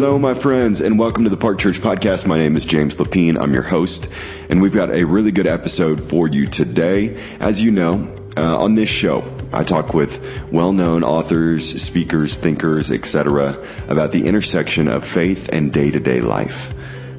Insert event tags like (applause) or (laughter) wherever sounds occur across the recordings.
Hello, my friends, and welcome to the Park Church Podcast. My name is James Lapine. I'm your host, and we've got a really good episode for you today. As you know, uh, on this show, I talk with well-known authors, speakers, thinkers, etc., about the intersection of faith and day-to-day life.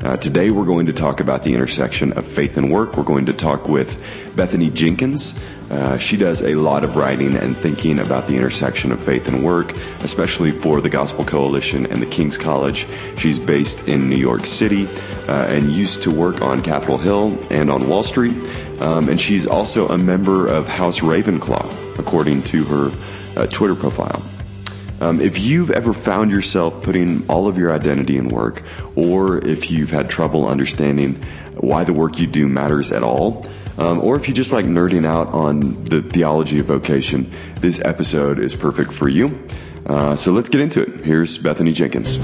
Uh, today, we're going to talk about the intersection of faith and work. We're going to talk with Bethany Jenkins. Uh, she does a lot of writing and thinking about the intersection of faith and work, especially for the Gospel Coalition and the King's College. She's based in New York City uh, and used to work on Capitol Hill and on Wall Street. Um, and she's also a member of House Ravenclaw, according to her uh, Twitter profile. Um, if you've ever found yourself putting all of your identity in work, or if you've had trouble understanding why the work you do matters at all, um, or if you just like nerding out on the theology of vocation, this episode is perfect for you. Uh, so let's get into it. Here's Bethany Jenkins.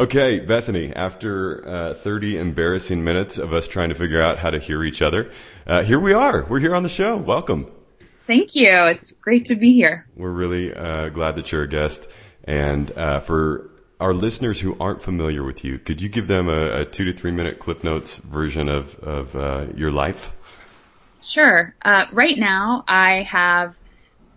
Okay, Bethany, after uh, 30 embarrassing minutes of us trying to figure out how to hear each other, uh, here we are. We're here on the show. Welcome. Thank you. It's great to be here. We're really uh, glad that you're a guest. And uh, for our listeners who aren't familiar with you, could you give them a, a two to three minute Cliff Notes version of, of uh, your life? Sure. Uh, right now, I have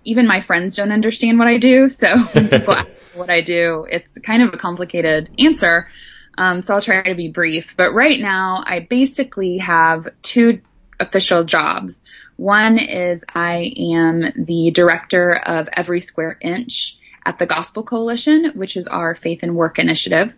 even my friends don't understand what I do. So (laughs) when people (laughs) ask what I do, it's kind of a complicated answer. Um, so I'll try to be brief. But right now, I basically have two official jobs. One is I am the director of Every Square Inch at the Gospel Coalition, which is our faith and work initiative.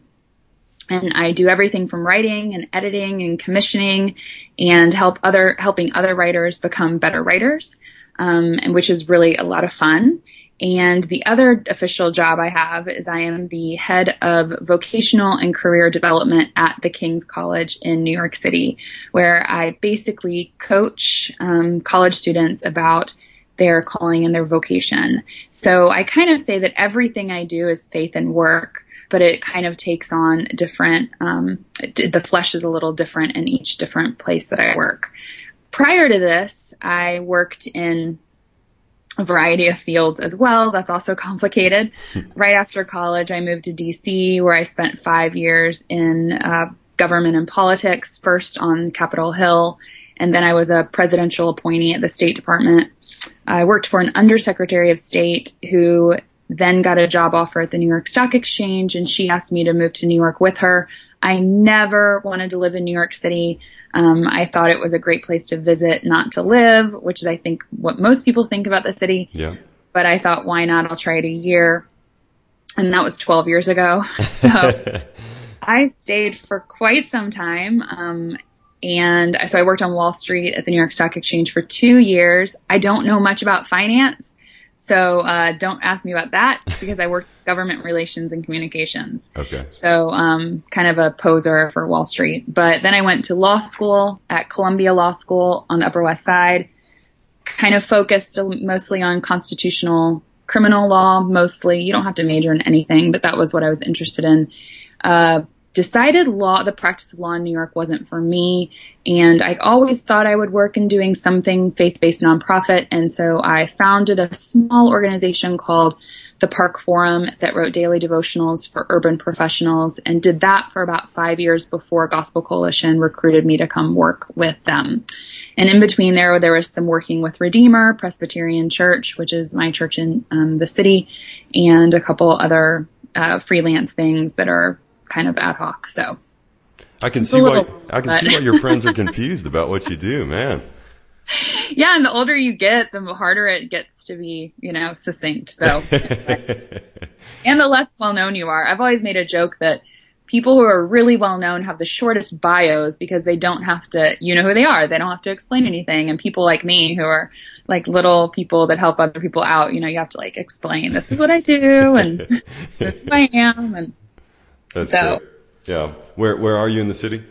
And I do everything from writing and editing and commissioning and help other, helping other writers become better writers um, and which is really a lot of fun. And the other official job I have is I am the head of vocational and career development at the King's College in New York City, where I basically coach um, college students about their calling and their vocation. So I kind of say that everything I do is faith and work, but it kind of takes on different, um, the flesh is a little different in each different place that I work. Prior to this, I worked in a variety of fields as well. That's also (laughs) complicated. right after college, I moved to DC where I spent five years in uh, government and politics, first on Capitol Hill, and then I was a presidential appointee at the State Department. I worked for an undersecretary of state who then got a job offer at the New York Stock Exchange, and she asked me to move to New York with her. I never wanted to live in New York City. Um, I thought it was a great place to visit, not to live, which is, I think, what most people think about the city. Yeah. But I thought, why not? I'll try it a year. And that was 12 years ago. (laughs) So I stayed for quite some time. Um, and so I worked on Wall Street at the New York Stock Exchange for two years. I don't know much about finance. So uh, don't ask me about that because I work government relations and communications. Okay. So um, kind of a poser for Wall Street. But then I went to law school at Columbia Law School on the Upper West Side. Kind of focused mostly on constitutional criminal law. Mostly, you don't have to major in anything, but that was what I was interested in. Uh, decided law, the practice of law in New York wasn't for me. And I always thought I would work in doing something faith-based nonprofit. And so I founded a small organization called the Park Forum that wrote daily devotionals for urban professionals and did that for about five years before Gospel Coalition recruited me to come work with them. And in between there, there was some working with Redeemer Presbyterian Church, which is my church in um, the city, and a couple other uh, freelance things that are kind of ad hoc. So I can see why I can see why your friends are (laughs) confused about what you do, man. Yeah, and the older you get, the harder it gets to be, you know, succinct. So, (laughs) and the less well known you are. I've always made a joke that people who are really well known have the shortest bios because they don't have to, you know who they are. They don't have to explain anything. And people like me who are like little people that help other people out, you know, you have to like explain this is what I do and (laughs) this is who I am and that's so, great. Yeah. Where where are you in the city?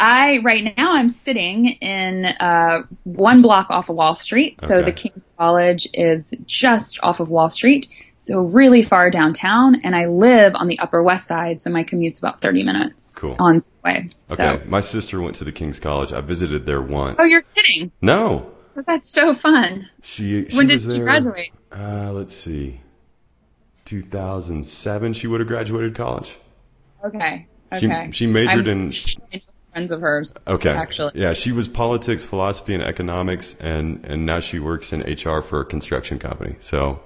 I right now I'm sitting in uh, one block off of Wall Street. So okay. the King's College is just off of Wall Street, so really far downtown. And I live on the Upper West Side, so my commute's about 30 minutes cool. on way. Okay, so. my sister went to the King's College. I visited there once. Oh, you're kidding? No, Oh, that's so fun. She, she when did she there, graduate? Uh, let's see, 2007. She would have graduated college. Okay. She Okay. she majored I'm- in friends of hers. okay. Actually. yeah, she was politics, philosophy, and economics, and and now she works in HR for a construction company. So,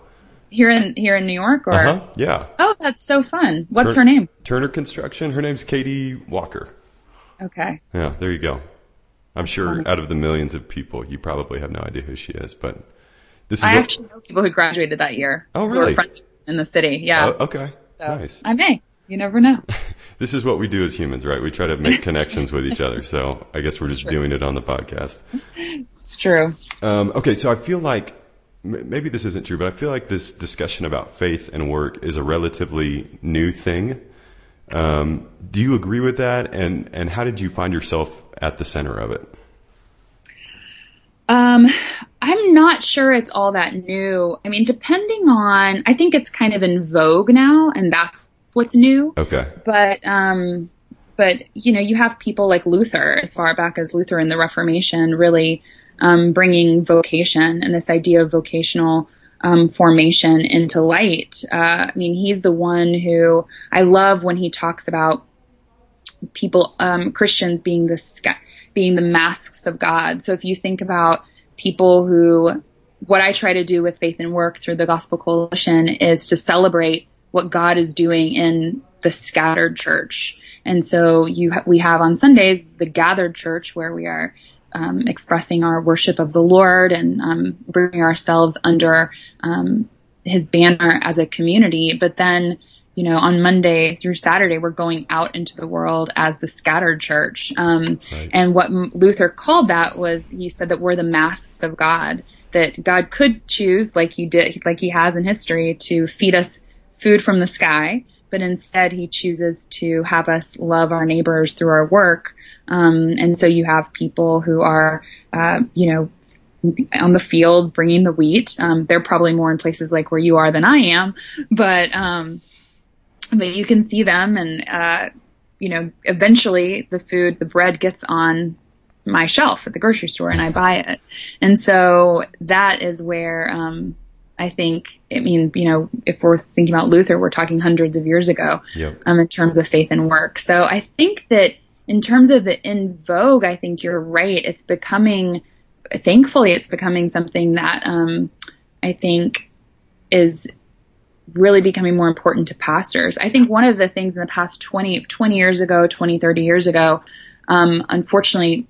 Here in here in New York, or uh huh, yeah. oh, that's so fun. What's Turn- her name? Turner Construction. Her name's Katie Walker. Okay. Yeah, there you go. I'm sure funny. out of the millions of people, you probably have no idea who she is, but this is I what- actually know people who graduated that year. Oh, really? friends in the city. Yeah. Oh, okay. so nice. I may. You never know. (laughs) This is what we do as humans, right? We try to make (laughs) connections with each other. So I guess we're just doing it on the podcast. It's true. Um, okay, so I feel like maybe this isn't true, but I feel like this discussion about faith and work is a relatively new thing. Um, do you agree with that? And and how did you find yourself at the center of it? Um, I'm not sure it's all that new. I mean, depending on, I think it's kind of in vogue now, and that's what's new. Okay. But, um, but you know, you have people like Luther, as far back as Luther in the Reformation, really um, bringing vocation and this idea of vocational um, formation into light. Uh, I mean, he's the one who I love when he talks about people, um, Christians being the being the masks of God. So if you think about people who, what I try to do with Faith and Work through the Gospel Coalition is to celebrate what God is doing in the scattered church. And so you ha- we have on Sundays the gathered church where we are um, expressing our worship of the Lord and um, bringing ourselves under um, His banner as a community. But then, you know, on Monday through Saturday, we're going out into the world as the scattered church. Um, Right. And what M- Luther called that was he said that we're the masks of God. That God could choose, like He did, like He has in history, to feed us food from the sky, but instead He chooses to have us love our neighbors through our work. Um, and so you have people who are, uh, you know, on the fields bringing the wheat. Um, they're probably more in places like where you are than I am, but um, but you can see them, and uh, you know, eventually the food, the bread gets on my shelf at the grocery store, and I buy it. And so that is where um, I think. I mean, you know, if we're thinking about Luther, we're talking hundreds of years ago Yep. um, in terms of faith and work. So I think that in terms of the in vogue, I think you're right. It's becoming, thankfully, it's becoming something that um, I think is really becoming more important to pastors. I think one of the things in the past 20, 20 years ago, 20, 30 years ago, um, unfortunately,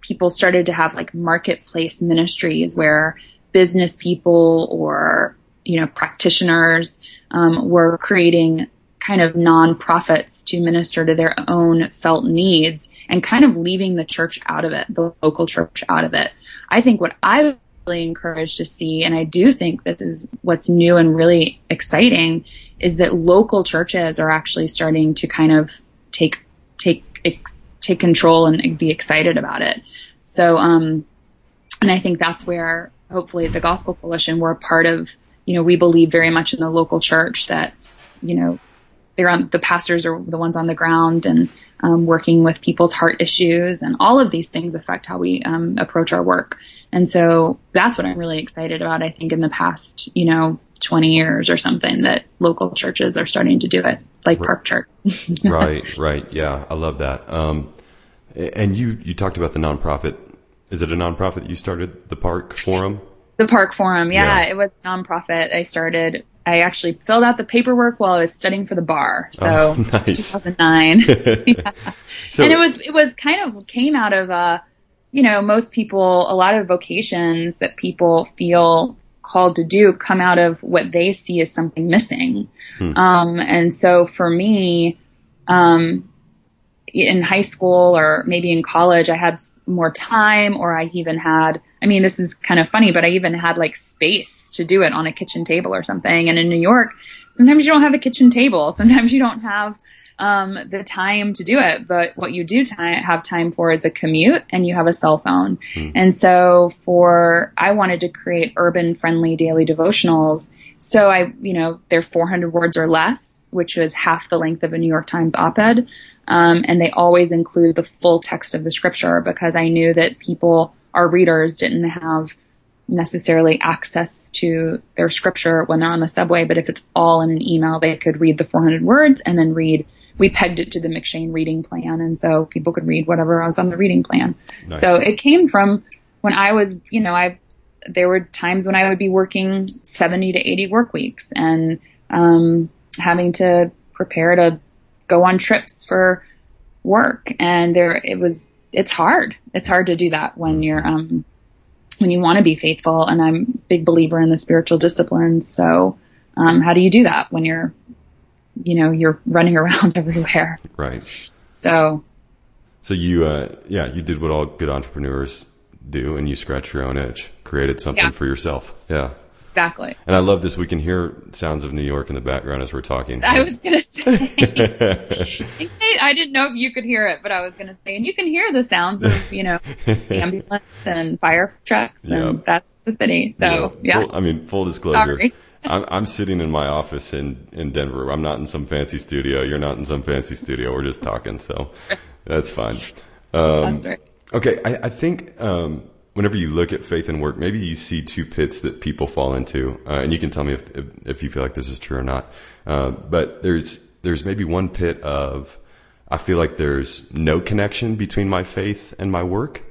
people started to have like marketplace ministries where business people or you know practitioners um, were creating kind of nonprofits to minister to their own felt needs and kind of leaving the church out of it, the local church out of it. I think what I really encouraged to see, and I do think this is what's new and really exciting, is that local churches are actually starting to kind of take take ex- take control and be excited about it. So, um, and I think that's where hopefully the Gospel Coalition we're a part of. You know, we believe very much in the local church that you know they're on the pastors are the ones on the ground and um, working with people's heart issues and all of these things affect how we um, approach our work and so that's what i'm really excited about i think in the past you know 20 years or something that local churches are starting to do it like park church (laughs) right, right. Yeah, I love that. Um, and you, you talked about the nonprofit. Is it a nonprofit that you started, the Park Forum? the park forum yeah, Yeah. it was a nonprofit i started i actually filled out the paperwork while i was studying for the bar so Oh, (laughs) nice. 2009 (laughs) So, and it was it was kind of came out of uh you know most people a lot of vocations that people feel called to do come out of what they see as something missing um and so for me um in high school or maybe in college i had more time or i even had i mean this is kind of funny but i even had like space to do it on a kitchen table or something and in new york sometimes you don't have a kitchen table (laughs) sometimes you don't have um, the time to do it. But what you do ti have time for is a commute and you have a cell phone. And so for, I wanted to create urban friendly daily devotionals. So I, you know, they're 400 words or less, which is half the length of a New York Times op-ed. Um, and they always include the full text of the scripture because I knew that people our readers didn't have necessarily access to their scripture when they're on the subway, but if it's all in an email, they could read the 400 words and then read. We pegged it to the M'Cheyne reading plan, and so people could read whatever was on the reading plan. Nice. So it came from when I was, you know, I there were times when I would be working 70 to 80 work weeks and um, having to prepare to go on trips for work, and there it was. It's hard. It's hard to do that when you're um, when you want to be faithful. And I'm a big believer in the spiritual disciplines. So, um, how do you do that when you're, you know, you're running (laughs) around everywhere? Right. So. So you, uh, yeah, you did what all good entrepreneurs do, and you scratched your own itch, created something yeah. for yourself. Yeah. Exactly. And I love this. We can hear sounds of New York in the background as we're talking. I was going to say, (laughs) I didn't know if you could hear it, but I was going to say, and you can hear the sounds of, you know, (laughs) ambulance and fire trucks, and yep. that's the city. So, yeah. yeah. Full, I mean, full disclosure. (laughs) I'm, I'm sitting in my office in, in Denver. I'm not in some fancy studio. You're not in some fancy studio. We're just talking. So that's fine. Um, that's right. Okay. I, I think, um, whenever you look at faith and work, maybe you see two pits that people fall into, uh, and you can tell me if, if, if you feel like this is true or not. Uh, but there's there's maybe one pit of I feel like there's no connection between my faith and my work.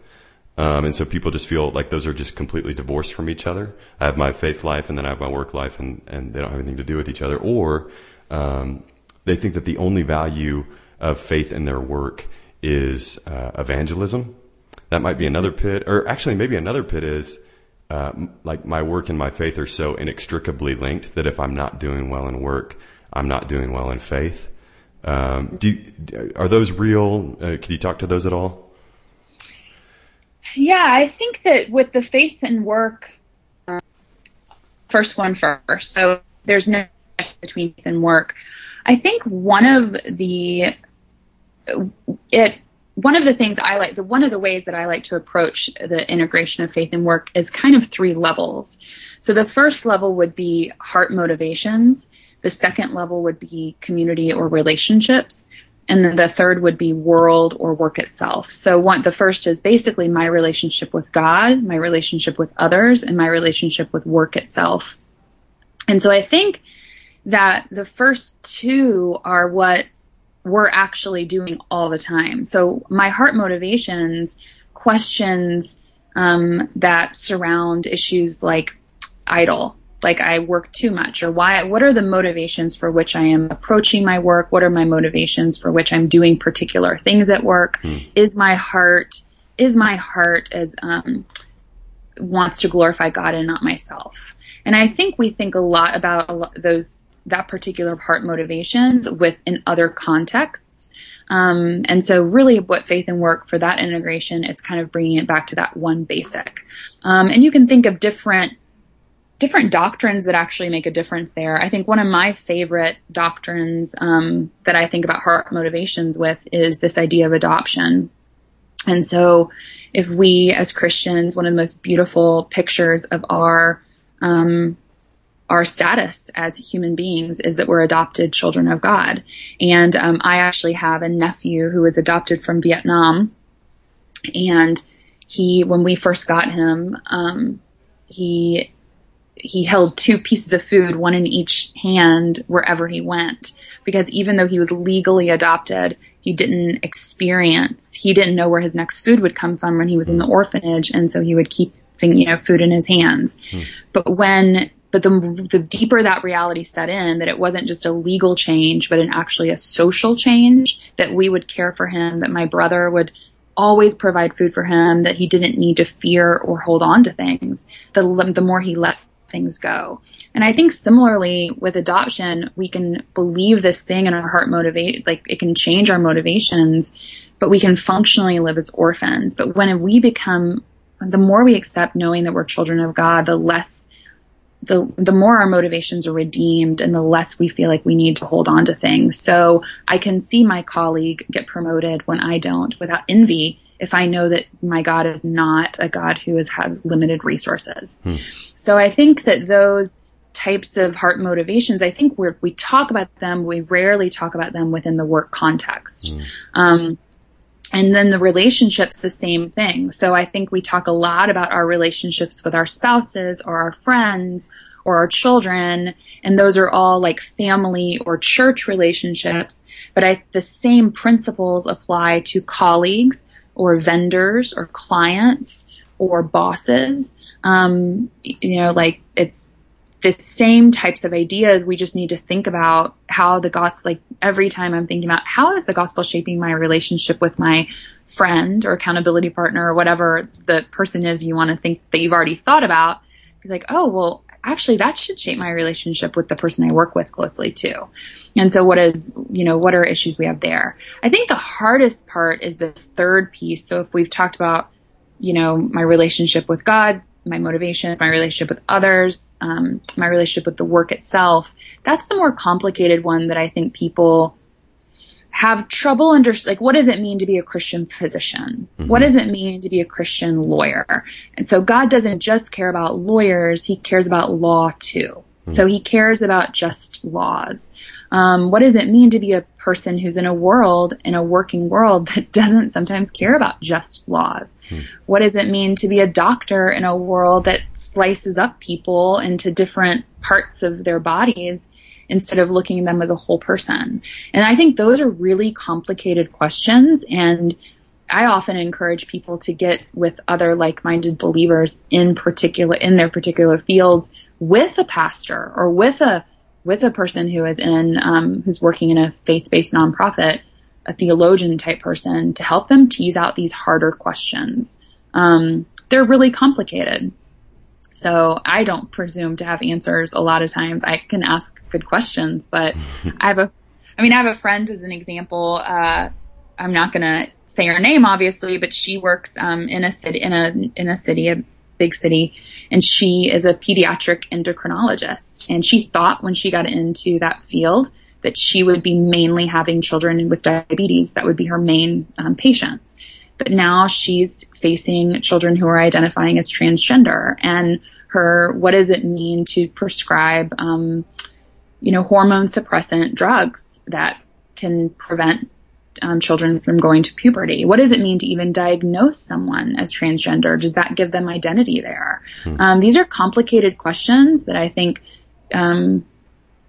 Um, and so people just feel like those are just completely divorced from each other. I have my faith life and then I have my work life and, and they don't have anything to do with each other. Or um, they think that the only value of faith in their work is uh, evangelism that might be another pit, or actually, maybe another pit is uh, like my work and my faith are so inextricably linked that if I'm not doing well in work, I'm not doing well in faith. Um, do you, are those real? Uh, can you talk to those at all? Yeah, I think that with the faith and work, first one first. So there's no between faith and work. I think one of the it one of the things I like, the one of the ways that I like to approach the integration of faith and work is kind of three levels. So the first level would be heart motivations. The second level would be community or relationships. And then the third would be world or work itself. So one, the first is basically my relationship with God, my relationship with others, and my relationship with work itself. And so I think that the first two are what we're actually doing all the time. So my heart motivations questions um, that surround issues like idle, like I work too much, or why? What are the motivations for which I am approaching my work? What are my motivations for which I'm doing particular things at work? Hmm. Is my heart is my heart as um, wants to glorify God and not myself? And I think we think a lot about a lot, those that particular part motivations within other contexts. Um, and so really what faith and work for that integration, it's kind of bringing it back to that one basic. Um, and you can think of different, different doctrines that actually make a difference there. I think one of my favorite doctrines, um, that I think about heart motivations with is this idea of adoption. And so if we as Christians, one of the most beautiful pictures of our, um, our status as human beings is that we're adopted children of God. And um, I actually have a nephew who was adopted from Vietnam. And he, when we first got him, um, he he held two pieces of food, one in each hand, wherever he went. Because even though he was legally adopted, he didn't experience, he didn't know where his next food would come from when he was in the orphanage, and so he would keep, you know, food in his hands. Hmm. But when but the, the deeper that reality set in, that it wasn't just a legal change, but an actually a social change, that we would care for him, that my brother would always provide food for him, that he didn't need to fear or hold on to things, the, the more he let things go. And I think similarly with adoption, we can believe this thing in our heart motivate, like it can change our motivations, but we can functionally live as orphans. But when we become, the more we accept knowing that we're children of God, the less the the more our motivations are redeemed and the less we feel like we need to hold on to things. So I can see my colleague get promoted when I don't without envy if I know that my God is not a God who has had limited resources. Hmm. So I think that those types of heart motivations, I think we we talk about them, we rarely talk about them within the work context. Hmm. Um, and then the relationships the same thing. So i think we talk a lot about our relationships with our spouses or our friends or our children. And those are all like family or church relationships. But I, the same principles apply to colleagues or vendors or clients or bosses. Um, you know like it's the same types of ideas. We just need to think about how the gospel, like every time I'm thinking about how is the gospel shaping my relationship with my friend or accountability partner or whatever the person is you want to think that you've already thought about. Be like, oh, well, actually that should shape my relationship with the person I work with closely too. And so what is, you know, what are issues we have there? I think the hardest part is this third piece. So if we've talked about, you know, my relationship with God, my motivations, my relationship with others, um, my relationship with the work itself. That's the more complicated one that I think people have trouble under like what does it mean to be a Christian physician? Mm-hmm. What does it mean to be a Christian lawyer? And so God doesn't just care about lawyers, he cares about law too. Mm-hmm. So he cares about just laws. Um, what does it mean to be a person who's in a world, in a working world (laughs) that doesn't sometimes care about just laws? Hmm. What does it mean to be a doctor in a world that slices up people into different parts of their bodies instead of looking at them as a whole person? And I think those are really complicated questions and I often encourage people to get with other like-minded believers in particular in their particular fields with a pastor or with a with a person who is in um, who's working in a faith-based nonprofit, a theologian type person, to help them tease out these harder questions. Um, they're really complicated. So I don't presume to have answers a lot of times. I can ask good questions, but (laughs) I have a, I mean, I have a friend as an example. Uh, I'm not going to say her name, obviously, but she works um, in a city in a in a city, big city, and she is a pediatric endocrinologist. And she thought when she got into that field that she would be mainly having children with diabetes. That would be her main um, patients. But now she's facing children who are identifying as transgender, and her what does it mean to prescribe, um, you know, hormone suppressant drugs that can prevent um, children from going to puberty? What does it mean to even diagnose someone as transgender? Does that give them identity there? Hmm. Um, these are complicated questions that I think um,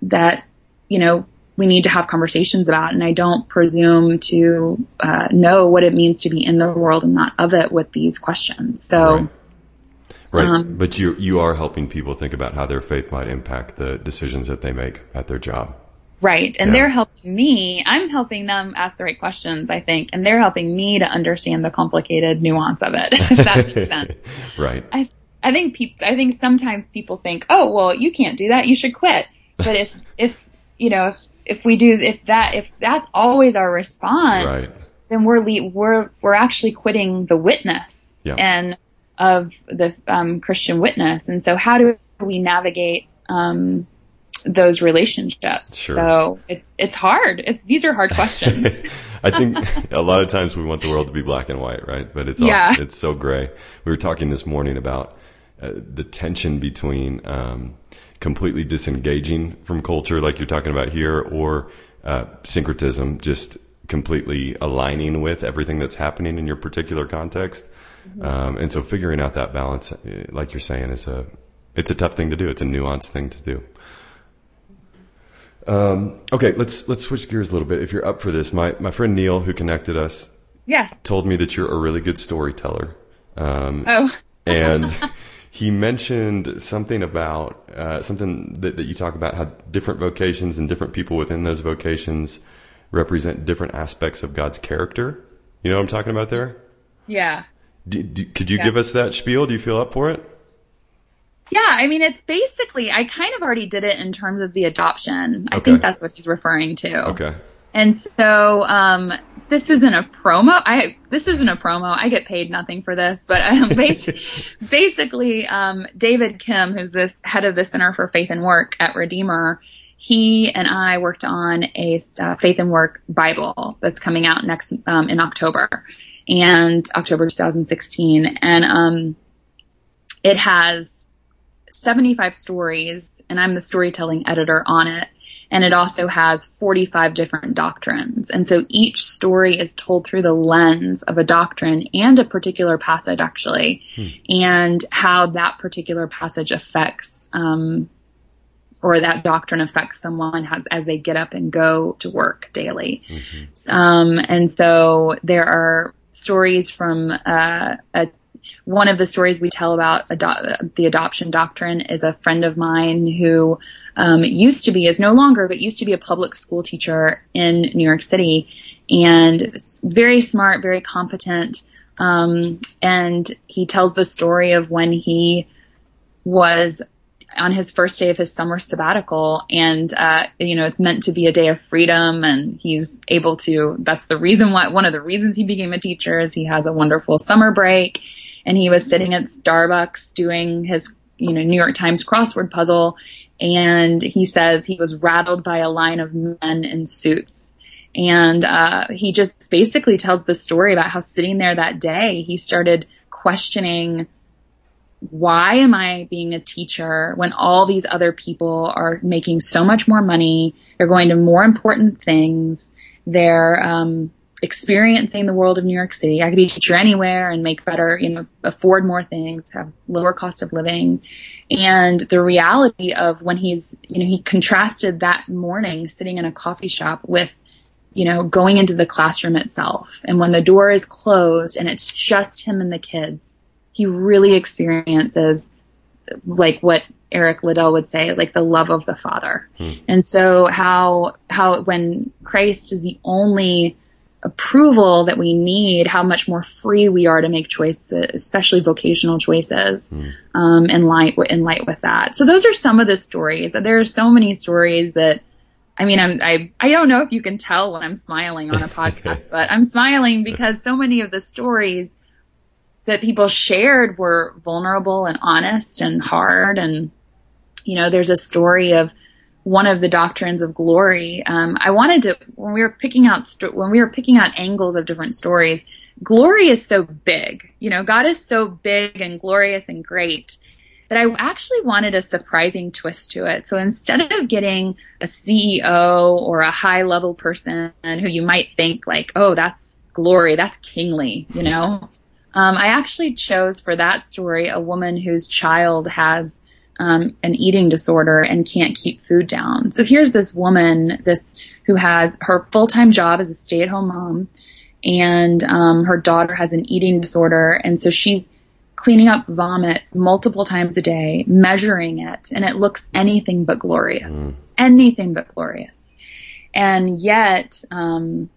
that you know we need to have conversations about. And I don't presume to uh, know what it means to be in the world and not of it with these questions. So. Right. Right, um, but you you are helping people think about how their faith might impact the decisions that they make at their job. Right. And yeah. they're helping me. I'm helping them ask the right questions, I think. And they're helping me to understand the complicated nuance of it, (laughs) if that makes (laughs) sense. right. I, I think people, I think sometimes people think, oh, well, you can't do that. You should quit. (laughs) But if, if, you know, if, if we do, if that, if that's always our response, right. then we're, le- we're, we're actually quitting the witness yeah. and of the um, Christian witness. And so how do we navigate, um, those relationships. Sure. So it's it's hard. It's these are hard (laughs) questions. I think a lot of times we want the world to be black and white, right? But it's all, yeah. it's so gray. We were talking this morning about uh, the tension between um, completely disengaging from culture, like you're talking about here, or uh, syncretism, just completely aligning with everything that's happening in your particular context. Mm-hmm. Um, and so figuring out that balance, uh, like you're saying, is a it's a tough thing to do. It's a nuanced thing to do. Um, okay, let's let's switch gears a little bit. If you're up for this, my my friend Neil, who connected us, yes, told me that you're a really good storyteller. Um, oh, and (laughs) he mentioned something about uh, something that, that you talk about how different vocations and different people within those vocations represent different aspects of God's character. You know what I'm talking about there? Yeah. Do, do, could you yeah. give us that spiel? Do you feel up for it? Yeah, I mean, it's basically, I kind of already did it in terms of the adoption. I think that's what he's referring to. Okay. And so, um, this isn't a promo. I, this isn't a promo. I get paid nothing for this, but um, (laughs) basically, basically, um, David Kim, who's this head of the Center for Faith and Work at Redeemer, he and I worked on a uh, Faith and Work Bible that's coming out next, um, in October and October 2016. And, um, it has 75 stories and I'm the storytelling editor on it. and it also has 45 different doctrines. And so each story is told through the lens of a doctrine and a particular passage, actually, hmm. and how that particular passage affects, um, or that doctrine affects someone as, as they get up and go to work daily. Mm-hmm. Um, and so there are stories from uh, a one of the stories we tell about ado- the adoption doctrine is a friend of mine who um, used to be, is no longer, but used to be a public school teacher in New York City and very smart, very competent. Um, and he tells the story of when he was on his first day of his summer sabbatical and uh, you know it's meant to be a day of freedom and he's able to that's the reason why one of the reasons he became a teacher is he has a wonderful summer break and he was sitting at starbucks doing his you know new york times crossword puzzle and he says he was rattled by a line of men in suits and uh, he just basically tells the story about how sitting there that day he started questioning why am I being a teacher when all these other people are making so much more money? They're going to more important things. They're um, experiencing the world of New York City. I could be a teacher anywhere and make better, you know, afford more things, have lower cost of living. And the reality of when he's, you know, he contrasted that morning sitting in a coffee shop with you know, going into the classroom itself. And when the door is closed and it's just him and the kids, he really experiences like what Eric Liddell would say, like the love of the Father. Hmm. And so how how when Christ is the only approval that we need, how much more free we are to make choices, especially vocational choices, hmm. um, in light in light with that. So those are some of the stories. There are so many stories that. I mean, I'm, I I don't know if you can tell when I'm smiling on a (laughs) podcast, but I'm smiling because so many of the stories that people shared were vulnerable and honest and hard. And, you know, there's a story of one of the doctrines of glory. Um, I wanted to, when we were picking out, when we were picking out angles of different stories, glory is so big. You know, God is so big and glorious and great that I actually wanted a surprising twist to it. So instead of getting a CEO or a high level person who you might think like, oh, that's glory, that's kingly, you know, um, I actually chose for that story a woman whose child has um, an eating disorder and can't keep food down. So here's this woman, this who has her full time job as a stay at home mom, and um, her daughter has an eating disorder, and so she's cleaning up vomit multiple times a day, measuring it, and it looks anything but glorious, mm. anything but glorious. And yet, um,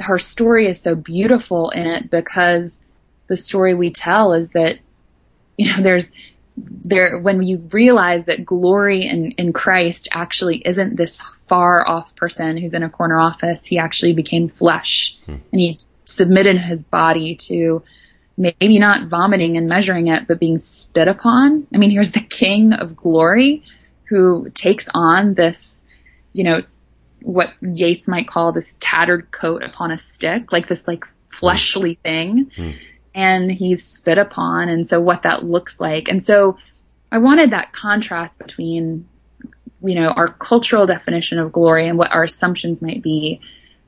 her story is so beautiful in it because the story we tell is that you know there's there when you realize that glory in, in Christ actually isn't this far off person who's in a corner office. He actually became flesh hmm. and he submitted his body to maybe not vomiting and measuring it, but being spit upon. I mean, here's the king of glory who takes on this, you know, what Yeats might call this tattered coat upon a stick, like this like fleshly thing. Hmm and he's spit upon and so what that looks like. And so I wanted that contrast between, you know, our cultural definition of glory and what our assumptions might be,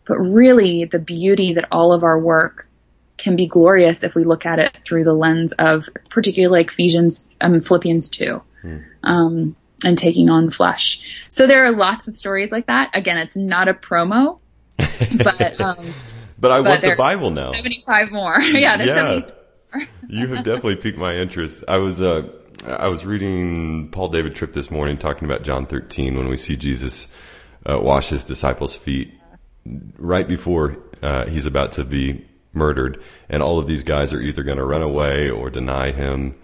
but really the beauty that all of our work can be glorious if we look at it through the lens of particularly like Ephesians, um, Philippians 2. Mm. Um, and taking on flesh. So there are lots of stories like that. Again, it's not a promo, (laughs) but um, but I but want the Bible now. 75 more. (laughs) yeah, there's yeah. you have definitely piqued my interest. I was uh, I was reading Paul David Tripp this morning talking about John 13 when we see Jesus uh, wash his disciples' feet right before uh, he's about to be murdered, and all of these guys are either going to run away or deny him.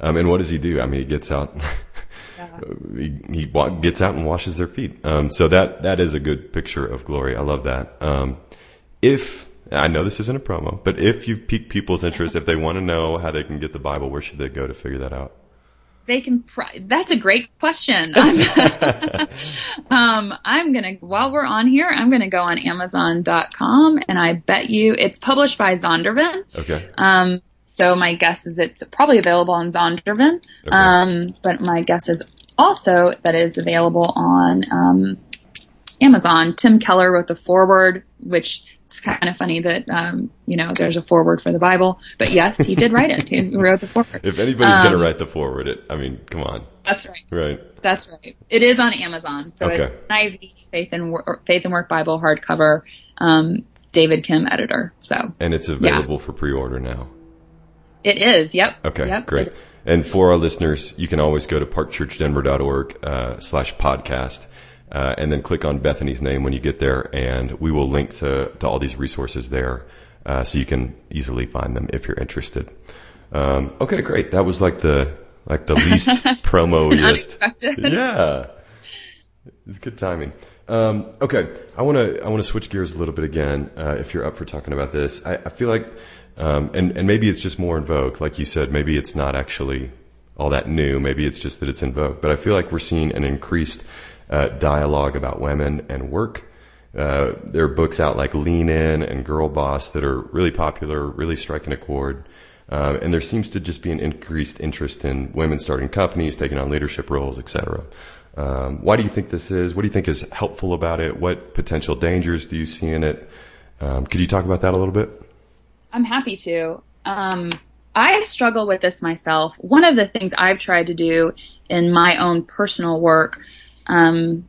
Um, and what does he do? I mean, he gets out. (laughs) he, he gets out and washes their feet. Um, so that that is a good picture of glory. I love that. Um, if I know this isn't a promo, but if you've piqued people's interest, if they want to know how they can get the Bible, where should they go to figure that out? They can. Pr- that's a great question. (laughs) I'm, (laughs) um, I'm gonna while we're on here, I'm gonna go on Amazon.com, and I bet you it's published by Zondervan. Okay. Um, so my guess is it's probably available on Zondervan. Okay. Um, but my guess is also that it is available on um, Amazon. Tim Keller wrote the foreword, which it's kind of funny that um, you know there's a foreword for the Bible, but yes, he did write it. He (laughs) wrote the foreword. If anybody's um, going to write the foreword, it I mean, come on. That's right. Right. That's right. It is on Amazon, so okay. it's Faith and Work, Faith and Work Bible hardcover. Um, David Kim editor. So and it's available yeah. for pre-order now. It is. Yep. Okay. Yep. Great. And for our listeners, you can always go to parkchurchdenver.org uh, slash podcast uh, and then click on Bethany's name when you get there, and we will link to, to all these resources there uh, so you can easily find them if you're interested. Um, okay, great. That was like the like the least (laughs) promo. (laughs) Yeah, it's good timing. Um, okay, I want to I want to switch gears a little bit again. Uh, if you're up for talking about this, I, I feel like um, and, and maybe it's just more in vogue. Like you said, maybe it's not actually all that new. Maybe it's just that it's in vogue. But I feel like we're seeing an increased uh, dialogue about women and work. Uh, there are books out like Lean In and Girl Boss that are really popular, really striking a chord. Uh, and there seems to just be an increased interest in women starting companies, taking on leadership roles, etc. Um, why do you think this is? What do you think is helpful about it? What potential dangers do you see in it? Um, could you talk about that a little bit? I'm happy to. Um, I struggle with this myself. One of the things I've tried to do in my own personal work um,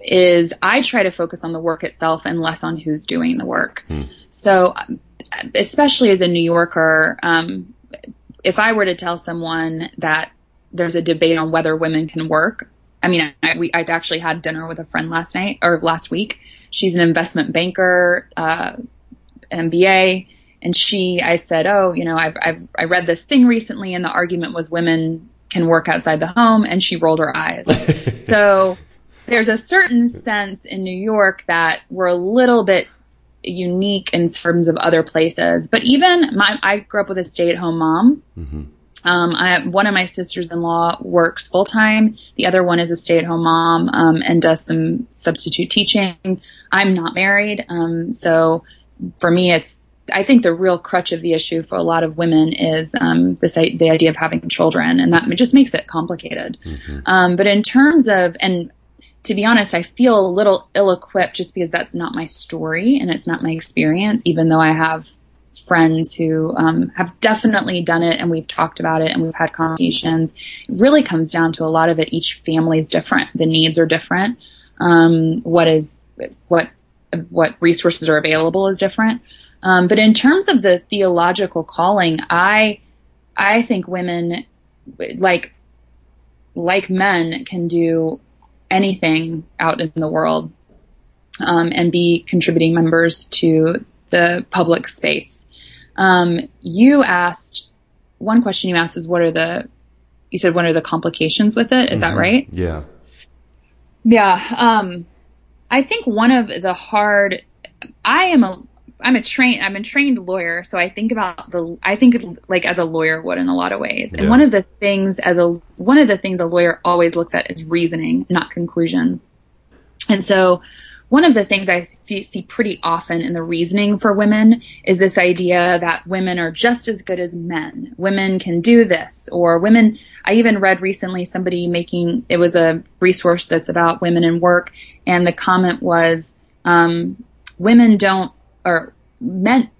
is I try to focus on the work itself and less on who's doing the work. Hmm. So, especially as a New Yorker, um, if I were to tell someone that there's a debate on whether women can work, I mean, I, we, I'd actually had dinner with a friend last night or last week. She's an investment banker, uh, MBA and she, I said, oh, you know, I've, I've, I read this thing recently and the argument was women can work outside the home. And she rolled her eyes. (laughs) so there's a certain sense in New York that we're a little bit unique in terms of other places. But even my, I grew up with a stay at home mom. Mm-hmm. Um, I, one of my sisters-in-law works full time. The other one is a stay-at-home mom um, and does some substitute teaching. I'm not married, um, so for me, it's I think the real crutch of the issue for a lot of women is um, this the idea of having children, and that just makes it complicated. Mm-hmm. Um, but in terms of and to be honest, I feel a little ill-equipped just because that's not my story and it's not my experience. Even though I have friends who um, have definitely done it and we've talked about it and we've had conversations. It really comes down to a lot of it. Each family is different. The needs are different. Um, what is what what resources are available is different. Um, but in terms of the theological calling, I I think women like like men can do anything out in the world um, and be contributing members to the public space. Um, you asked one question you asked was what are the you said what are the complications with it? Is mm-hmm. that right? Yeah. Yeah. Um, I think one of the hard I am a I'm a trained I'm a trained lawyer, so I think about the I think like as a lawyer would in a lot of ways. And yeah. one of the things as a one of the things a lawyer always looks at is reasoning, not conclusion. And so one of the things I see pretty often in the reasoning for women is this idea that women are just as good as men. Women can do this, or women. I even read recently somebody making it was a resource that's about women in work, and the comment was, um, "Women don't or men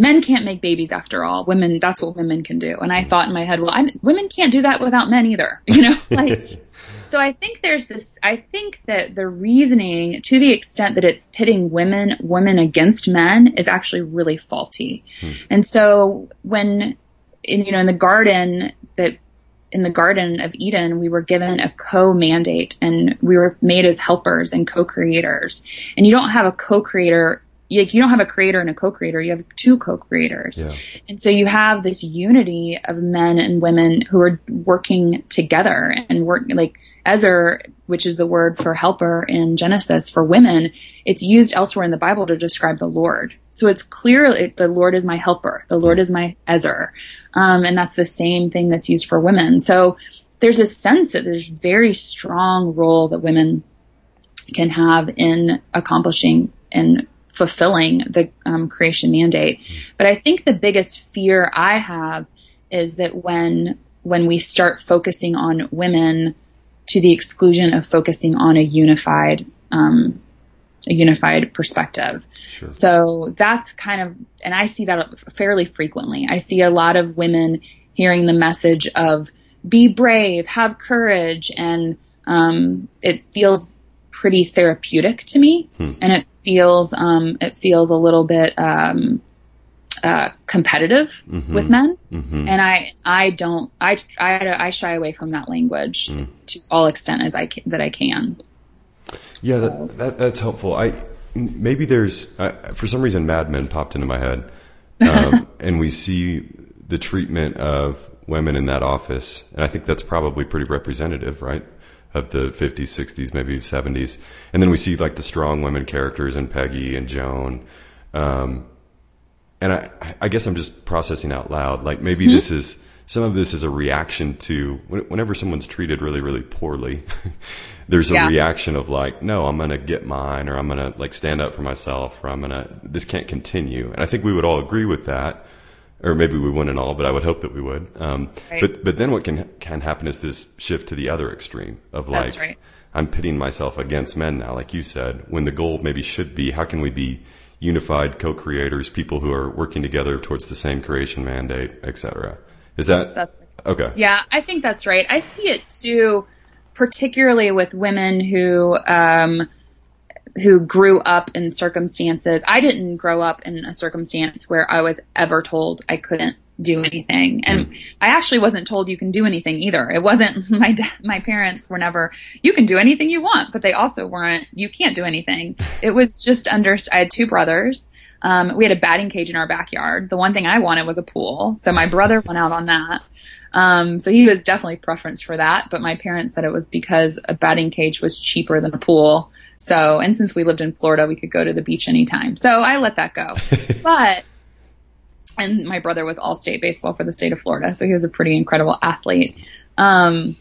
men can't make babies after all. Women, that's what women can do. And I thought in my head, well, I, women can't do that without men either, (laughs) you know, (laughs) like, so I think there's this, I think that the reasoning to the extent that it's pitting women, women against men is actually really faulty. Hmm. And so when, in, you know, in the garden that, in the Garden of Eden, we were given a co-mandate and we were made as helpers and co-creators. And you don't have a co-creator like you don't have a creator and a co-creator you have two co-creators. Yeah. and so you have this unity of men and women who are working together and work like ezer which is the word for helper in genesis for women it's used elsewhere in the bible to describe the lord. So it's clear it, the lord is my helper the lord is my ezer. Um, and that's the same thing that's used for women. So there's a sense that there's very strong role that women can have in accomplishing and fulfilling the um, creation mandate. But I think the biggest fear I have is that when when we start focusing on women to the exclusion of focusing on a unified um, a unified perspective. Sure. So that's kind of, and I see that fairly frequently. I see a lot of women hearing the message of be brave, have courage, and um, it feels pretty therapeutic to me, Hmm. and it feels um, it feels a little bit um, uh, competitive Mm-hmm. with men, and I I don't I, I I shy away from that language Hmm. to all extent as I ca- that I can. Yeah, that, that that's helpful. I maybe there's uh, for some reason Mad Men popped into my head, um, (laughs) and we see the treatment of women in that office, and I think that's probably pretty representative, right? Of the 50s, 60s, maybe 70s, and then we see like the strong women characters and Peggy and Joan, um, and I I guess I'm just processing out loud. Like maybe this is some of this is a reaction to whenever someone's treated really really poorly. (laughs) there's a Yeah. reaction of like, no, I'm gonna get mine, or I'm gonna like stand up for myself, or I'm gonna this can't continue. And I think we would all agree with that, or maybe we wouldn't all, but I would hope that we would. Um, Right. But but then what can can happen is this shift to the other extreme of like, That's right. I'm pitting myself against men now, like you said, when the goal maybe should be how can we be unified co-creators, people who are working together towards the same creation mandate, etc. Is that That's okay? Yeah, I think that's right. I see it too, particularly with women who um, who grew up in circumstances. I didn't grow up in a circumstance where I was ever told I couldn't do anything, and I actually wasn't told you can do anything either. It wasn't (laughs) my da- my parents were never you can do anything you want, but they also weren't you can't do anything. It was just under. I had two brothers. Um, we had a batting cage in our backyard. The one thing I wanted was a pool, so my brother went out on that. Um, so he was definitely preference for that, but my parents said it was because a batting cage was cheaper than a pool. So, and since we lived in Florida, we could go to the beach anytime. So I let that go. (laughs) but, and my brother was all state baseball for the state of Florida. So he was a pretty incredible athlete. Um,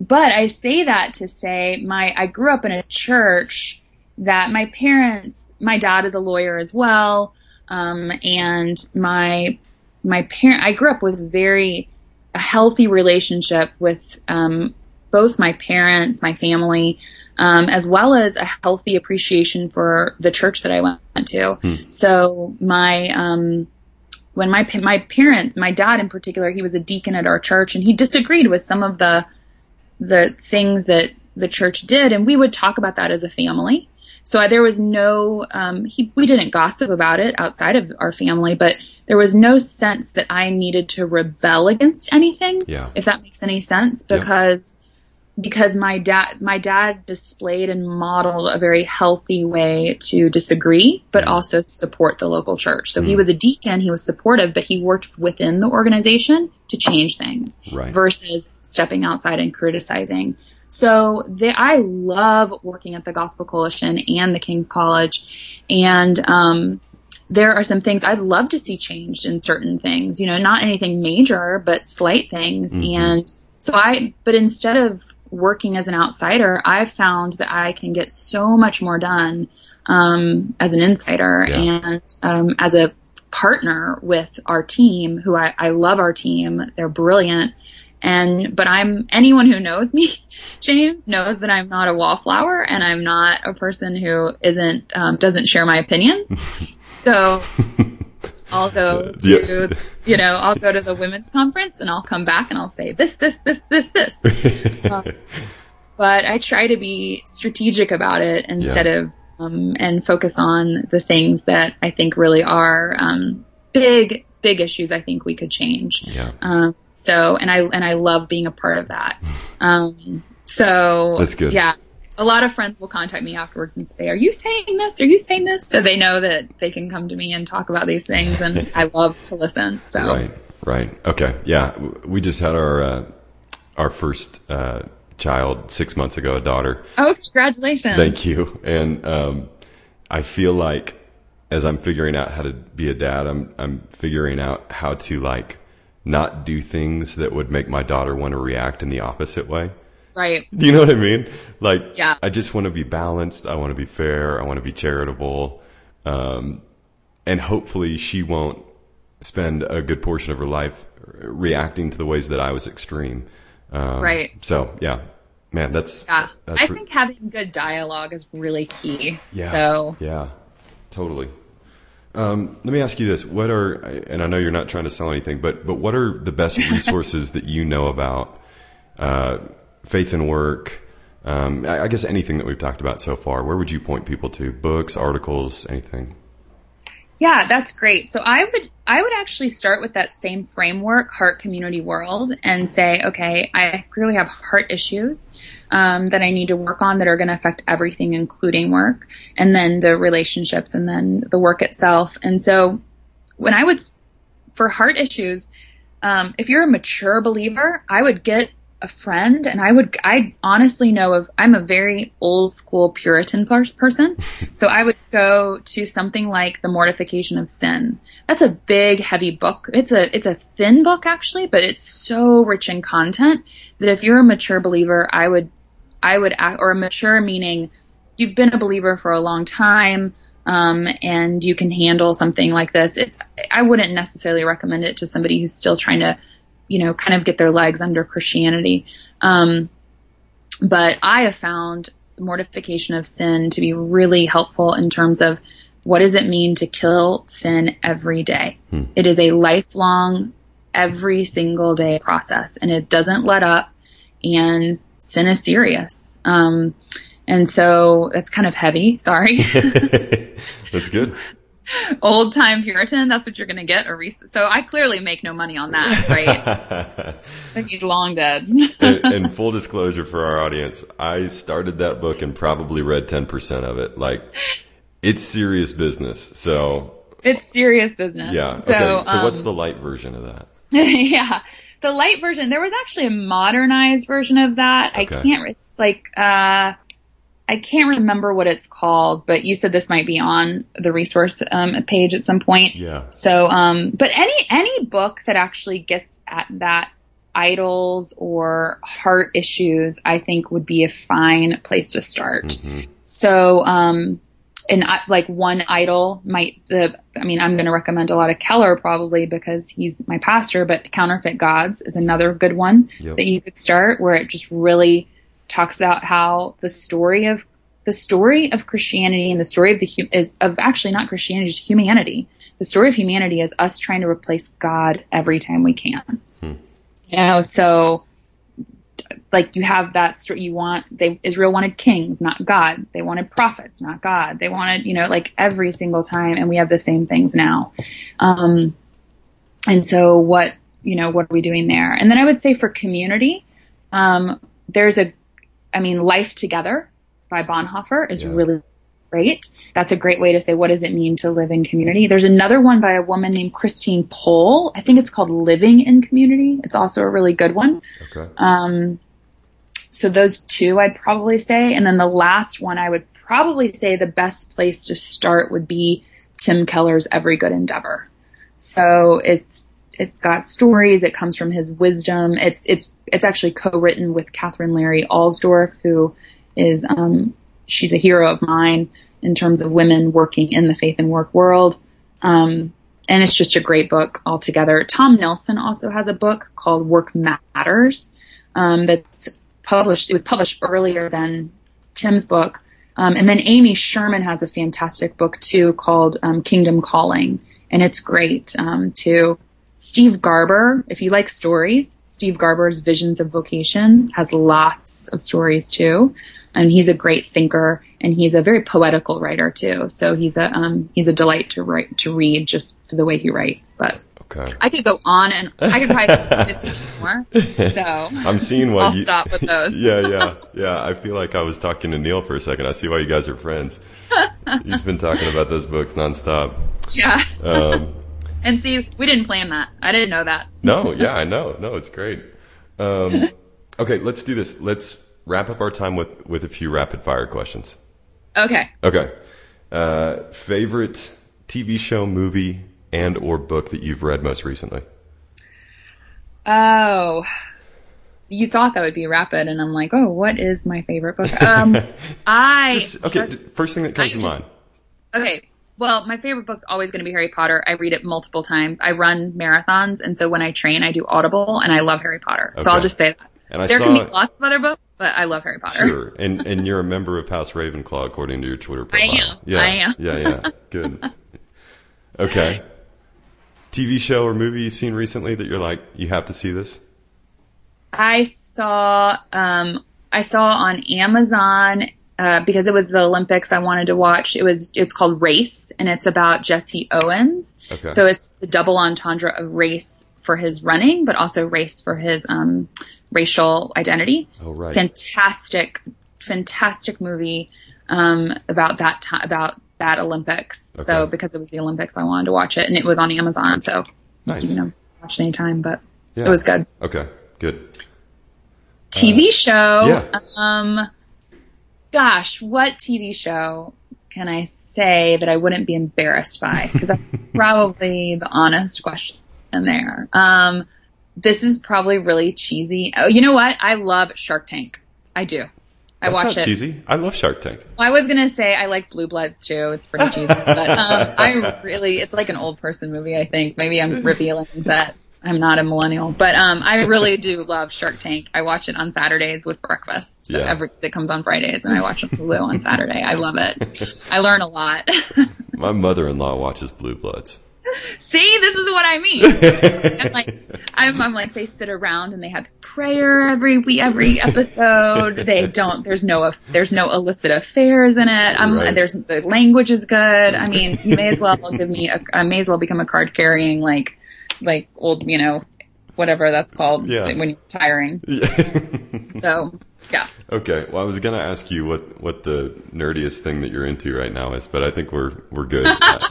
but I say that to say my, I grew up in a church that my parents, my dad is a lawyer as well. Um, and my, my parent, I grew up with very, a healthy relationship with um, both my parents, my family, um, as well as a healthy appreciation for the church that I went to. So my um, when my my parents, my dad in particular, he was a deacon at our church, and he disagreed with some of the the things that the church did, and we would talk about that as a family. So I- there was no, um, he, we didn't gossip about it outside of our family, but there was no sense that I needed to rebel against anything. Yeah. If that makes any sense, because, because my dad, my dad displayed and modeled a very healthy way to disagree, but mm. also support the local church. So he mm. was a deacon, he was supportive, but he worked within the organization to change things Right. versus stepping outside and criticizing. So they, I love working at the Gospel Coalition and the King's College, and um, there are some things I'd love to see changed in certain things. You know, not anything major, but slight things. Mm-hmm. And so I, but instead of working as an outsider, I've found that I can get so much more done um, as an insider Yeah. and um, as a partner with our team. Who I, I love our team; they're brilliant. And but I'm anyone who knows me, (laughs) James knows that I'm not a wallflower and I'm not a person who isn't um, doesn't share my opinions. (laughs) so I'll go to Yeah. you know I'll go to the women's conference and I'll come back and I'll say this this this this this. (laughs) Um, but I try to be strategic about it instead Yeah. of um, and focus on the things that I think really are um, big big issues. I think we could change. Yeah. Um, so, and I and I love being a part of that. (laughs) Um, so That's good. Yeah, a lot of friends will contact me afterwards and say, "Are you saying this? Are you saying this?" So they know that they can come to me and talk about these things, and (laughs) I love to listen. So Right, right. Okay, yeah. We just had our uh, our first uh, child six months ago, a daughter. oh, congratulations! Thank you. And um, I feel like as I'm figuring out how to be a dad, I'm I'm figuring out how to like not do things that would make my daughter want to react in the opposite way. Right. Do you know what I mean? Like, Yeah. I just want to be balanced. I want to be fair. I want to be charitable. Um, and hopefully she won't spend a good portion of her life reacting to the ways that I was extreme. Um, Right. So yeah, Man, that's Yeah. That's I re- think having good dialogue is really key. Yeah. So Yeah, totally. Um, let me ask you this: What are, and I know you're not trying to sell anything, but but what are the best (laughs) resources that you know about uh, faith and work? Um, I, I guess anything that we've talked about so far. Where would you point people to? Books, articles, anything? Yeah, that's great. So I would I would actually start with that same framework, heart community world, and say, okay, I clearly have heart issues um, that I need to work on that are going to affect everything, including work, and then the relationships, and then the work itself. And so, when I would for heart issues, um, if you're a mature believer, I would get a friend and I would, I honestly know of, I'm a very old school Puritan person. so I would go to something like The Mortification of Sin. That's a big, heavy book. It's a, it's a thin book actually, but it's so rich in content that if you're a mature believer, I would, I would, or a mature meaning you've been a believer for a long time, um, and you can handle something like this. It's, I wouldn't necessarily recommend it to somebody who's still trying to, you know, kind of get their legs under Christianity. Um, but I have found mortification of sin to be really helpful in terms of what does it mean to kill sin every day? It is a lifelong, every single day process and it doesn't let up and sin is serious. Um, and so that's kind of heavy. Sorry. (laughs) That's good. (laughs) Old time Puritan. That's what you're going to get. A res- so I clearly make no money on that, right? (laughs) He's long dead. and, (laughs) and full disclosure for our audience, I started that book and probably read ten percent of it. Like, it's serious business. So it's serious business. yeah. So, okay. So um, what's the light version of that? yeah. The light version, there was actually a modernized version of that. Okay. I can't, it's like, uh, I can't remember what it's called, but you said this might be on the resource um, page at some point. Yeah. So, um, but any any book that actually gets at that idols or heart issues, I think would be a fine place to start. Mm-hmm. So, um, and I, like one idol might the I mean I'm going to recommend a lot of Keller probably because he's my pastor, but Counterfeit Gods is another good one Yep. that you could start where it just really talks about how the story of the story of Christianity and the story of the is of actually not Christianity, just humanity. The story of humanity is us trying to replace God every time we can. You know, so like you have that story you want they Israel wanted kings, not God. They wanted prophets, not God. They wanted, you know, like every single time and we have the same things now. Um and so what, you know, what are we doing there? And then I would say for community, um there's a I mean Life Together by Bonhoeffer is Yeah. really great. That's a great way to say what does it mean to live in community. There's another one by a woman named Christine Pohl. I think it's called Living in Community. It's also a really good one. Okay. Um, so those two I'd probably say. And then the last one I would probably say the best place to start would be Tim Keller's Every Good Endeavor. So it's it's got stories. It comes from his wisdom. It's it's it's actually co-written with Katherine Leary Alsdorf, who is um, she's a hero of mine in terms of women working in the faith and work world. Um, and it's just a great book altogether. Tom Nelson also has a book called Work Matters um, that's published. It was published earlier than Tim's book. Um, and then Amy Sherman has a fantastic book too called um, Kingdom Calling, and it's great um, too. Steve Garber, if you like stories, Steve Garber's Visions of Vocation has lots of stories too, and he's a great thinker and he's a very poetical writer too. So he's a um, he's a delight to write to read just for the way he writes. But Okay. I could go on and I could probably do 15 (laughs) more. So (laughs) I'm seeing why I'll you. stop with those. (laughs) Yeah, yeah, yeah. I feel like I was talking to Neil for a second. I see why you guys are friends. He's been talking about those books nonstop. Yeah. Um, And see, we didn't plan that. I didn't know that. (laughs) no, yeah, I know. No, it's great. Um, (laughs) okay, let's do this. Let's wrap up our time with with a few rapid fire questions. Okay. Okay. Uh, favorite TV show, movie, and or book that you've read most recently? Oh, you thought that would be rapid, and I'm like, oh, what is my favorite book? Um, (laughs) I Just, okay, first thing that comes I to just- mind. okay. Well, my favorite book's always going to be Harry Potter. I read it multiple times. I run marathons, and so when I train, I do Audible, and I love Harry Potter. So I'll just say that. And I there saw can be lots of other books, but I love Harry Potter. Sure, and and you're a member of House Ravenclaw according to your Twitter profile. I am. Yeah, I am. yeah, yeah. Good. Okay. TV show or movie you've seen recently that you're like you have to see this? I saw um I saw on Amazon uh, because it was the Olympics I wanted to watch. It was it's called Race and it's about Jesse Owens. Okay. So it's the double entendre of race for his running, but also race for his um, racial identity. Oh right. Fantastic, fantastic movie um, about that time about that Olympics. So because it was the Olympics, I wanted to watch it, and it was on Amazon. So Nice. you know, watch it anytime, but Yeah. it was good. Okay. Good. TV show. yeah. Um, gosh, what TV show can I say that I wouldn't be embarrassed by? Because that's (laughs) probably the honest question in there. Um, this is probably really cheesy. Oh, you know what? I love Shark Tank. I do. I That's watch not it. cheesy. I love Shark Tank. Well, I was gonna say I like Blue Bloods too. It's pretty cheesy, but um, I (laughs) really it's like an old person movie. I think maybe I'm (laughs) revealing that I'm not a millennial, but um, I really do love Shark Tank. I watch it on Saturdays with breakfast. So Yeah. every it comes on Fridays, and I watch it on on Saturday. I love it. I learn a lot. (laughs) My mother-in-law watches Blue Bloods. See, this is what I mean. I'm like, I'm, I'm like, they sit around and they have prayer every week, every episode. They don't. There's no. There's no illicit affairs in it. I'm. Right. There's the language is good. I mean, you may as well give me. A, I may as well become a card carrying like, like old, you know, whatever that's called Yeah. when you're retiring. (laughs) So yeah, Okay. Well, I was gonna ask you what what the nerdiest thing that you're into right now is, but I think we're we're good. (laughs) that's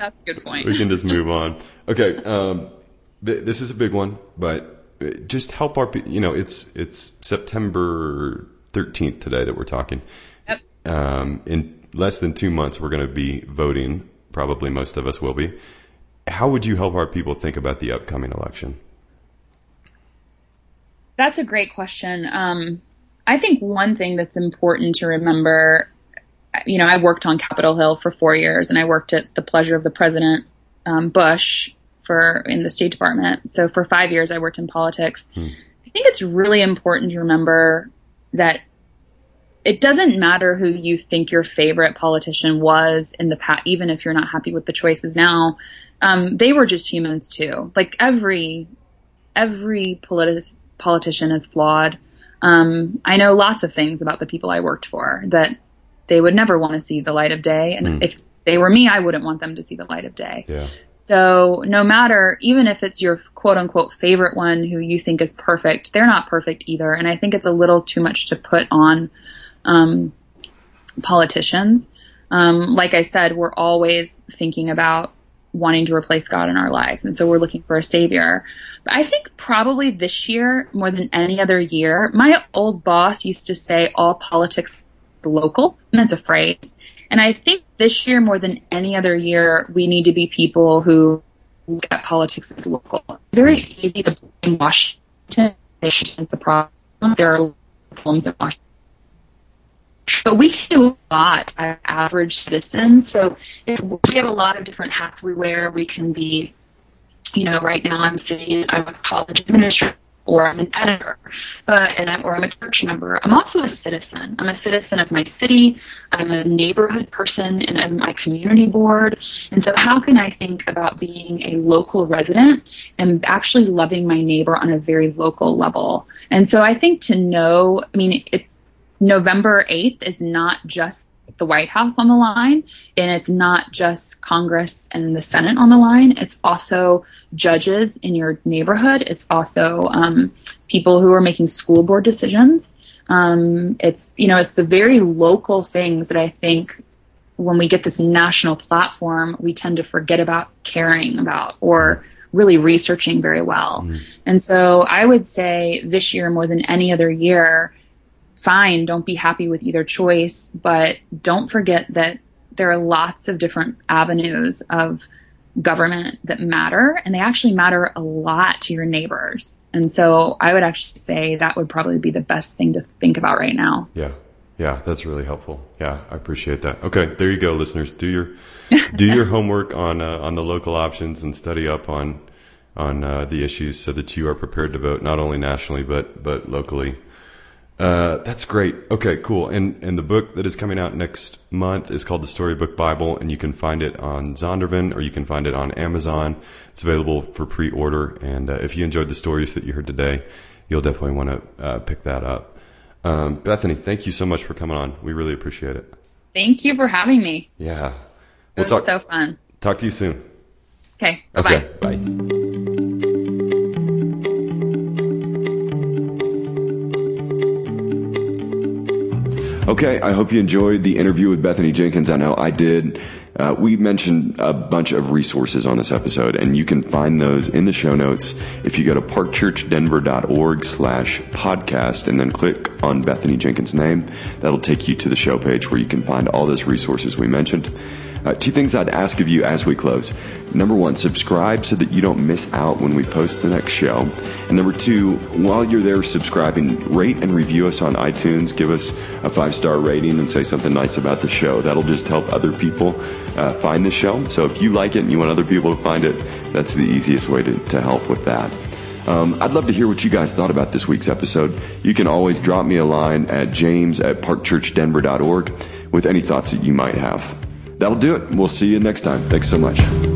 a good point. we can just move on. Okay. Um, th- this is a big one, but uh, just help our. You know, it's it's September 13th today that we're talking. Yep. Um, in less than two months, we're going to be voting. Probably most of us will be. How would you help our people think about the upcoming election? That's a great question. Um, I think one thing that's important to remember, you know, I worked on Capitol Hill for four years, and I worked at the pleasure of the President um, Bush for in the State Department. So for five years, I worked in politics. I think it's really important to remember that it doesn't matter who you think your favorite politician was in the past, even if you're not happy with the choices now. Um, they were just humans too. Like every every politi- politician is flawed. Um, I know lots of things about the people I worked for that they would never want to see the light of day, and if they were me, I wouldn't want them to see the light of day. Yeah. So no matter, even if it's your quote unquote favorite one who you think is perfect, they're not perfect either. And I think it's a little too much to put on um, politicians. Um, like I said, we're always thinking about wanting to replace God in our lives. And so we're looking for a savior. But I think probably this year, more than any other year, my old boss used to say all politics local. And that's a phrase. And I think this year, more than any other year, we need to be people who look at politics as local. It's very easy to blame Washington. Washington's the problem. There are problems in Washington. But we can do a lot as average citizens. So if we have a lot of different hats we wear. We can be, you know, right now I'm sitting, I'm a college administrator or I'm an editor, but and I'm, or I'm a church member. I'm also a citizen. I'm a citizen of my city. I'm a neighborhood person and I'm my community board. And so, how can I think about being a local resident and actually loving my neighbor on a very local level? And so, I think to know, I mean, it, November 8th is not just the White House on the line, and it's not just Congress and the Senate on the line. It's also judges in your neighborhood. It's also um, people who are making school board decisions. Um, it's you know it's the very local things that I think when we get this national platform, we tend to forget about caring about or really researching very well. And so I would say this year more than any other year, fine, don't be happy with either choice, but don't forget that there are lots of different avenues of government that matter and they actually matter a lot to your neighbors. And so I would actually say that would probably be the best thing to think about right now. Yeah. Yeah, that's really helpful. Yeah, I appreciate that. Okay, there you go, listeners. Do your do your (laughs) homework on uh, on the local options and study up on on uh, the issues so that you are prepared to vote not only nationally but but locally. Uh, that's great. Okay, cool. And and the book that is coming out next month is called the Storybook Bible, and you can find it on Zondervan or you can find it on Amazon. It's available for pre-order. And uh, if you enjoyed the stories that you heard today, you'll definitely want to uh, pick that up. Um, Bethany, thank you so much for coming on. We really appreciate it. Thank you for having me. Yeah, we'll it was talk, so fun. Talk to you soon. Okay. Bye-bye. Okay. Bye. Okay, I hope you enjoyed the interview with Bethany Jenkins. I know I did. Uh, we mentioned a bunch of resources on this episode, and you can find those in the show notes if you go to parkchurchdenver.org slash podcast and then click on Bethany Jenkins' name. That'll take you to the show page where you can find all those resources we mentioned. Uh, two things I'd ask of you as we close. Number one, subscribe so that you don't miss out when we post the next show. And number two, while you're there subscribing, rate and review us on iTunes. Give us a five star rating and say something nice about the show. That'll just help other people uh, find the show. So if you like it and you want other people to find it, that's the easiest way to, to help with that. Um, I'd love to hear what you guys thought about this week's episode. You can always drop me a line at james at parkchurchdenver.org with any thoughts that you might have. That'll do it. We'll see you next time. Thanks so much.